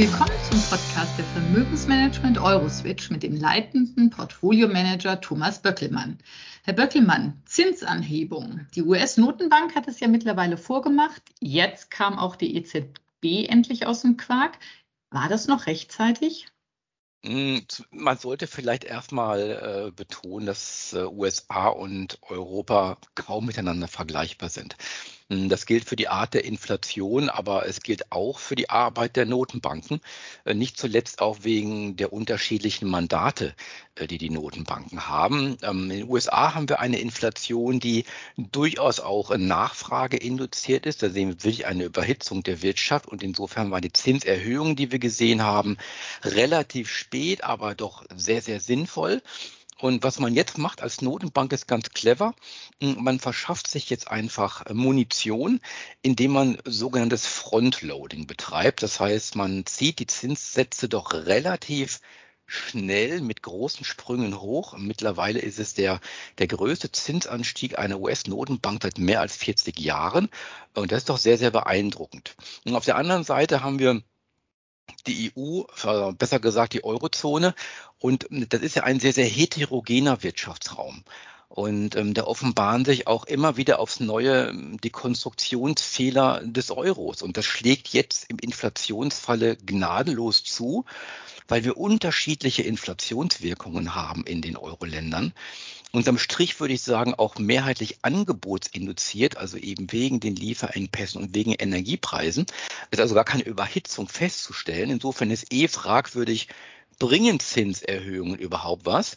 Willkommen zum Podcast der Vermögensmanagement Euroswitch mit dem leitenden Portfolio-Manager Thomas Böckelmann. Herr Böckelmann, Zinsanhebung. Die US-Notenbank hat es ja mittlerweile vorgemacht. Jetzt kam auch die EZB endlich aus dem Quark. War das noch rechtzeitig? Hm, man sollte vielleicht erstmal äh, betonen, dass äh, USA und Europa kaum miteinander vergleichbar sind. Hm, das gilt für die Art der Inflation, aber es gilt auch für die Arbeit der Notenbanken, äh, nicht zuletzt auch wegen der unterschiedlichen Mandate, äh, die die Notenbanken haben. Ähm, in den USA haben wir eine Inflation, die durchaus auch Nachfrage induziert ist. Da sehen wir wirklich eine Überhitzung der Wirtschaft und insofern war die Zinserhöhung, die wir gesehen haben, relativ spät, aber doch sehr, sehr sinnvoll. Und was man jetzt macht als Notenbank ist ganz clever. Man verschafft sich jetzt einfach Munition, indem man sogenanntes Frontloading betreibt. Das heißt, man zieht die Zinssätze doch relativ schnell mit großen Sprüngen hoch. Mittlerweile ist es der, der größte Zinsanstieg einer US-Notenbank seit mehr als 40 Jahren. Und das ist doch sehr, sehr beeindruckend. Und auf der anderen Seite haben wir die EU, äh, besser gesagt die Eurozone. Und das ist ja ein sehr, sehr heterogener Wirtschaftsraum. Und ähm, da offenbaren sich auch immer wieder aufs Neue ähm, die Konstruktionsfehler des Euros. Und das schlägt jetzt im Inflationsfalle gnadenlos zu, weil wir unterschiedliche Inflationswirkungen haben in den Euro-Ländern. Unterm Strich würde ich sagen, auch mehrheitlich angebotsinduziert, also eben wegen den Lieferengpässen und wegen Energiepreisen. Es ist also gar keine Überhitzung festzustellen. Insofern ist eh fragwürdig, bringen Zinserhöhungen überhaupt was?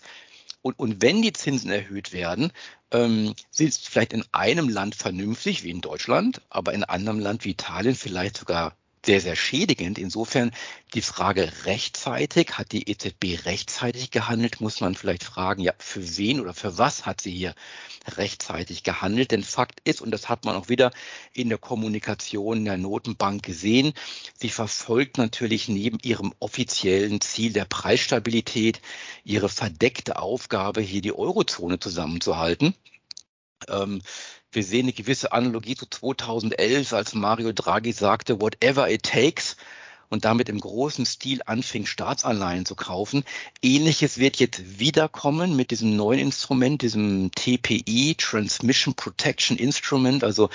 Und, und wenn die Zinsen erhöht werden, ähm, sind es vielleicht in einem Land vernünftig, wie in Deutschland, aber in einem anderen Land wie Italien vielleicht sogar sehr, sehr schädigend. Insofern die Frage rechtzeitig, hat die EZB rechtzeitig gehandelt, muss man vielleicht fragen, ja, für wen oder für was hat sie hier rechtzeitig gehandelt? Denn Fakt ist, und das hat man auch wieder in der Kommunikation der Notenbank gesehen, sie verfolgt natürlich neben ihrem offiziellen Ziel der Preisstabilität ihre verdeckte Aufgabe, hier die Eurozone zusammenzuhalten. Ähm, wir sehen eine gewisse Analogie zu 2011, als Mario Draghi sagte, whatever it takes und damit im großen Stil anfing, Staatsanleihen zu kaufen. Ähnliches wird jetzt wiederkommen mit diesem neuen Instrument, diesem TPI, Transmission Protection Instrument. Also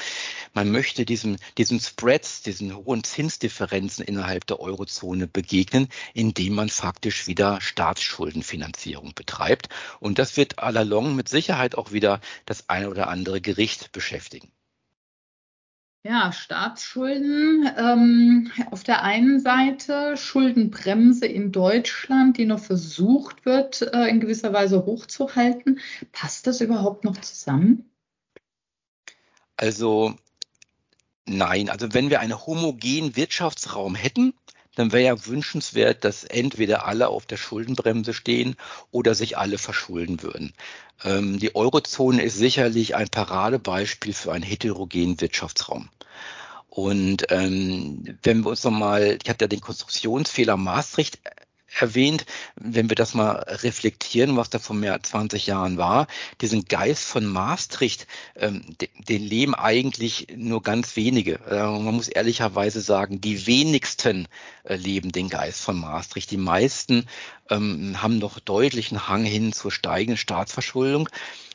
man möchte diesem, diesen Spreads, diesen hohen Zinsdifferenzen innerhalb der Eurozone begegnen, indem man faktisch wieder Staatsschuldenfinanzierung betreibt. Und das wird allalong mit Sicherheit auch wieder das eine oder andere Gericht beschäftigen. Ja, Staatsschulden. Ähm, auf der einen Seite Schuldenbremse in Deutschland, die noch versucht wird, äh, in gewisser Weise hochzuhalten. Passt das überhaupt noch zusammen? Also nein, also wenn wir einen homogenen Wirtschaftsraum hätten, dann wäre ja wünschenswert, dass entweder alle auf der Schuldenbremse stehen oder sich alle verschulden würden. Ähm, die Eurozone ist sicherlich ein Paradebeispiel für einen heterogenen Wirtschaftsraum. Und ähm, wenn wir uns nochmal, ich hatte ja den Konstruktionsfehler Maastricht erwähnt, wenn wir das mal reflektieren, was da vor mehr als 20 Jahren war, diesen Geist von Maastricht, ähm, den, leben eigentlich nur ganz wenige. Äh, man muss ehrlicherweise sagen, die wenigsten äh, leben den Geist von Maastricht. Die meisten ähm, haben noch deutlichen Hang hin zur steigenden Staatsverschuldung.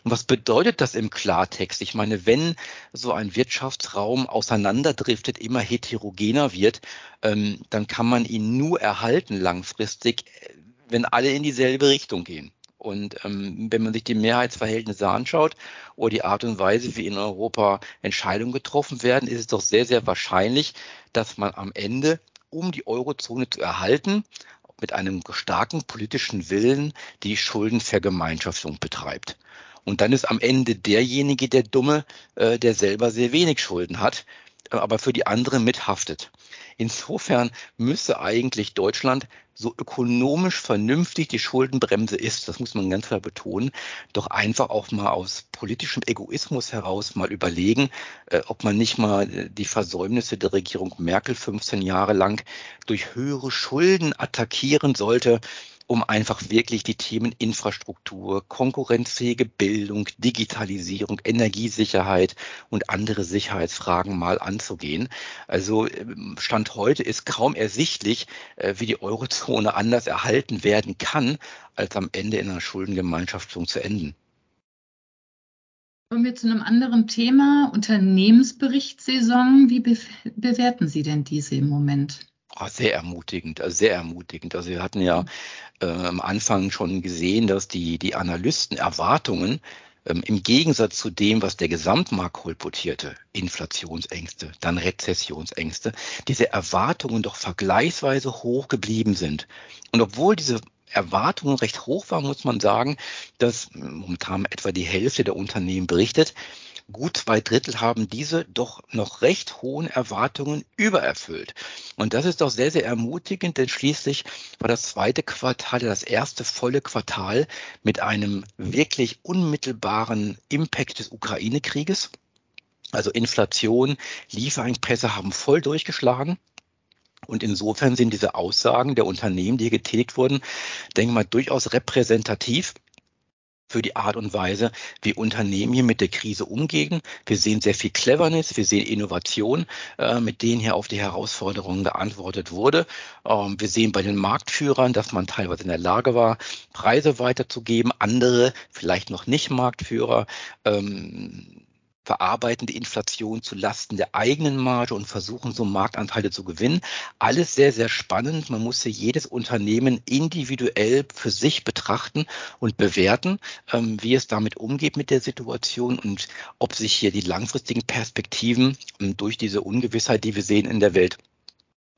Und was bedeutet das im Klartext? Ich meine, wenn so ein Wirtschaftsraum auseinanderdriftet, immer heterogener wird, ähm, dann kann man ihn nur erhalten langfristig, wenn alle in dieselbe Richtung gehen. Und ähm, wenn man sich die Mehrheitsverhältnisse anschaut oder die Art und Weise, wie in Europa Entscheidungen getroffen werden, ist es doch sehr, sehr wahrscheinlich, dass man am Ende, um die Eurozone zu erhalten, mit einem starken politischen Willen die Schuldenvergemeinschaftung betreibt. Und dann ist am Ende derjenige der Dumme, äh, der selber sehr wenig Schulden hat, äh, aber für die anderen mithaftet. Insofern müsse eigentlich Deutschland so ökonomisch vernünftig die Schuldenbremse ist, das muss man ganz klar betonen, doch einfach auch mal aus politischem Egoismus heraus mal überlegen, äh, ob man nicht mal äh, die Versäumnisse der Regierung Merkel 15 Jahre lang durch höhere Schulden attackieren sollte, um einfach wirklich die Themen Infrastruktur, konkurrenzfähige Bildung, Digitalisierung, Energiesicherheit und andere Sicherheitsfragen mal anzugehen. Also ähm, Stand heute ist kaum ersichtlich, äh, wie die Eurozone anders erhalten werden kann, als am Ende in einer Schuldengemeinschaft zu enden. Kommen wir zu einem anderen Thema, Unternehmensberichtssaison. Wie be bewerten Sie denn diese im Moment? Oh, sehr ermutigend, also sehr ermutigend. Also wir hatten ja äh, am Anfang schon gesehen, dass die, die Analysten Erwartungen ähm, im Gegensatz zu dem, was der Gesamtmarkt kolportierte, Inflationsängste, dann Rezessionsängste, diese Erwartungen doch vergleichsweise hoch geblieben sind. Und obwohl diese Erwartungen recht hoch waren, muss man sagen, dass momentan etwa die Hälfte der Unternehmen berichtet, gut zwei Drittel haben diese doch noch recht hohen Erwartungen übererfüllt. Und das ist doch sehr, sehr ermutigend, denn schließlich war das zweite Quartal das erste volle Quartal mit einem wirklich unmittelbaren Impact des Ukraine-Krieges. Also Inflation, Lieferengpässe haben voll durchgeschlagen. Und insofern sind diese Aussagen der Unternehmen, die hier getätigt wurden, denke ich mal, durchaus repräsentativ für die Art und Weise, wie Unternehmen hier mit der Krise umgehen. Wir sehen sehr viel Cleverness, wir sehen Innovation, äh, mit denen hier auf die Herausforderungen geantwortet wurde. Ähm, wir sehen bei den Marktführern, dass man teilweise in der Lage war, Preise weiterzugeben, andere vielleicht noch nicht Marktführer. Ähm, verarbeiten die Inflation zu Lasten der eigenen Marge und versuchen so Marktanteile zu gewinnen. Alles sehr, sehr spannend. Man muss hier jedes Unternehmen individuell für sich betrachten und bewerten, ähm, wie es damit umgeht mit der Situation und ob sich hier die langfristigen Perspektiven ähm, durch diese Ungewissheit, die wir sehen in der Welt,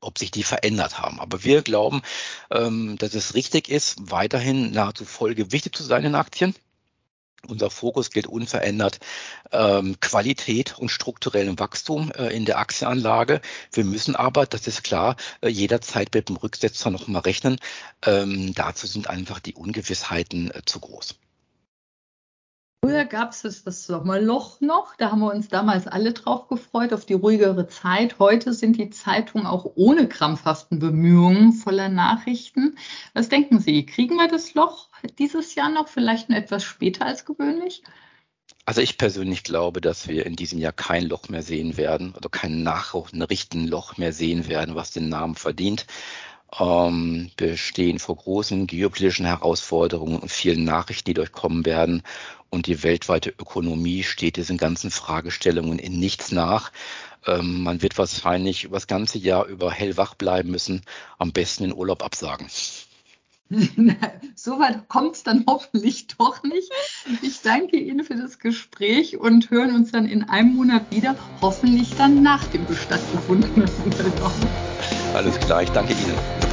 ob sich die verändert haben. Aber wir glauben, ähm, dass es richtig ist, weiterhin nahezu voll gewichtet zu sein in Aktien unser Fokus gilt unverändert ähm, Qualität und strukturellem Wachstum äh, in der Aktienanlage. Wir müssen aber, das ist klar, äh, jederzeit mit dem Rücksetzer noch mal rechnen. Ähm, dazu sind einfach die Ungewissheiten äh, zu groß. Früher gab es das Sommerloch noch, da haben wir uns damals alle drauf gefreut, auf die ruhigere Zeit. Heute sind die Zeitungen auch ohne krampfhaften Bemühungen voller Nachrichten. Was denken Sie, kriegen wir das Loch dieses Jahr noch, vielleicht nur etwas später als gewöhnlich? Also ich persönlich glaube, dass wir in diesem Jahr kein Loch mehr sehen werden, oder kein nachrichten Loch mehr sehen werden, was den Namen verdient. Ähm, wir stehen vor großen geopolitischen Herausforderungen und vielen Nachrichten, die durchkommen werden. Und die weltweite Ökonomie steht diesen ganzen Fragestellungen in nichts nach. Ähm, man wird wahrscheinlich über das ganze Jahr über hellwach bleiben müssen, am besten den Urlaub absagen. so weit kommt es dann hoffentlich doch nicht. Ich danke Ihnen für das Gespräch und hören uns dann in einem Monat wieder, hoffentlich dann nach dem stattgefundenen Urlaub. Alles klar, ich danke Ihnen. Bis.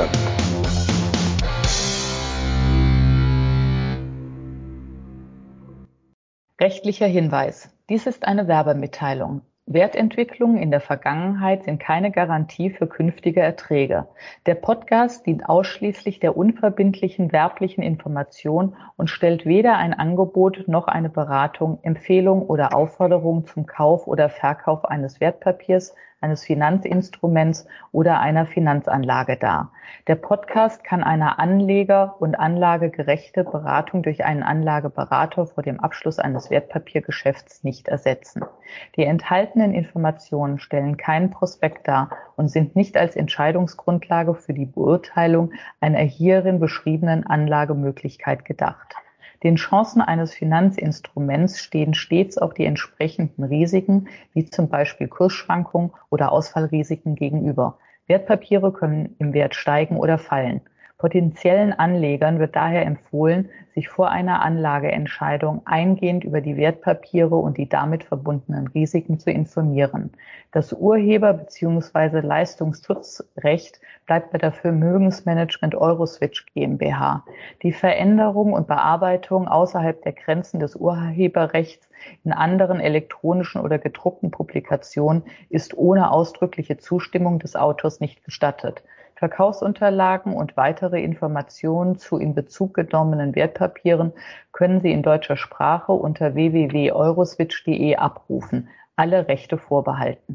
Rechtlicher Hinweis. Dies ist eine Werbemitteilung. Wertentwicklungen in der Vergangenheit sind keine Garantie für künftige Erträge. Der Podcast dient ausschließlich der unverbindlichen werblichen Information und stellt weder ein Angebot noch eine Beratung, Empfehlung oder Aufforderung zum Kauf oder Verkauf eines Wertpapiers, eines Finanzinstruments oder einer Finanzanlage dar. Der Podcast kann eine Anleger- und anlagegerechte Beratung durch einen Anlageberater vor dem Abschluss eines Wertpapiergeschäfts nicht ersetzen. Die enthaltenen Informationen stellen keinen Prospekt dar und sind nicht als Entscheidungsgrundlage für die Beurteilung einer hierin beschriebenen Anlagemöglichkeit gedacht. Den Chancen eines Finanzinstruments stehen stets auch die entsprechenden Risiken, wie zum Beispiel Kursschwankungen oder Ausfallrisiken gegenüber. Wertpapiere können im Wert steigen oder fallen. Potenziellen Anlegern wird daher empfohlen, sich vor einer Anlageentscheidung eingehend über die Wertpapiere und die damit verbundenen Risiken zu informieren. Das Urheber- bzw. Leistungsschutzrecht bleibt bei der Vermögensmanagement Euroswitch GmbH. Die Veränderung und Bearbeitung außerhalb der Grenzen des Urheberrechts in anderen elektronischen oder gedruckten Publikationen ist ohne ausdrückliche Zustimmung des Autors nicht gestattet. Verkaufsunterlagen und weitere Informationen zu in Bezug genommenen Wertpapieren können Sie in deutscher Sprache unter www.euroswitch.de abrufen. Alle Rechte vorbehalten.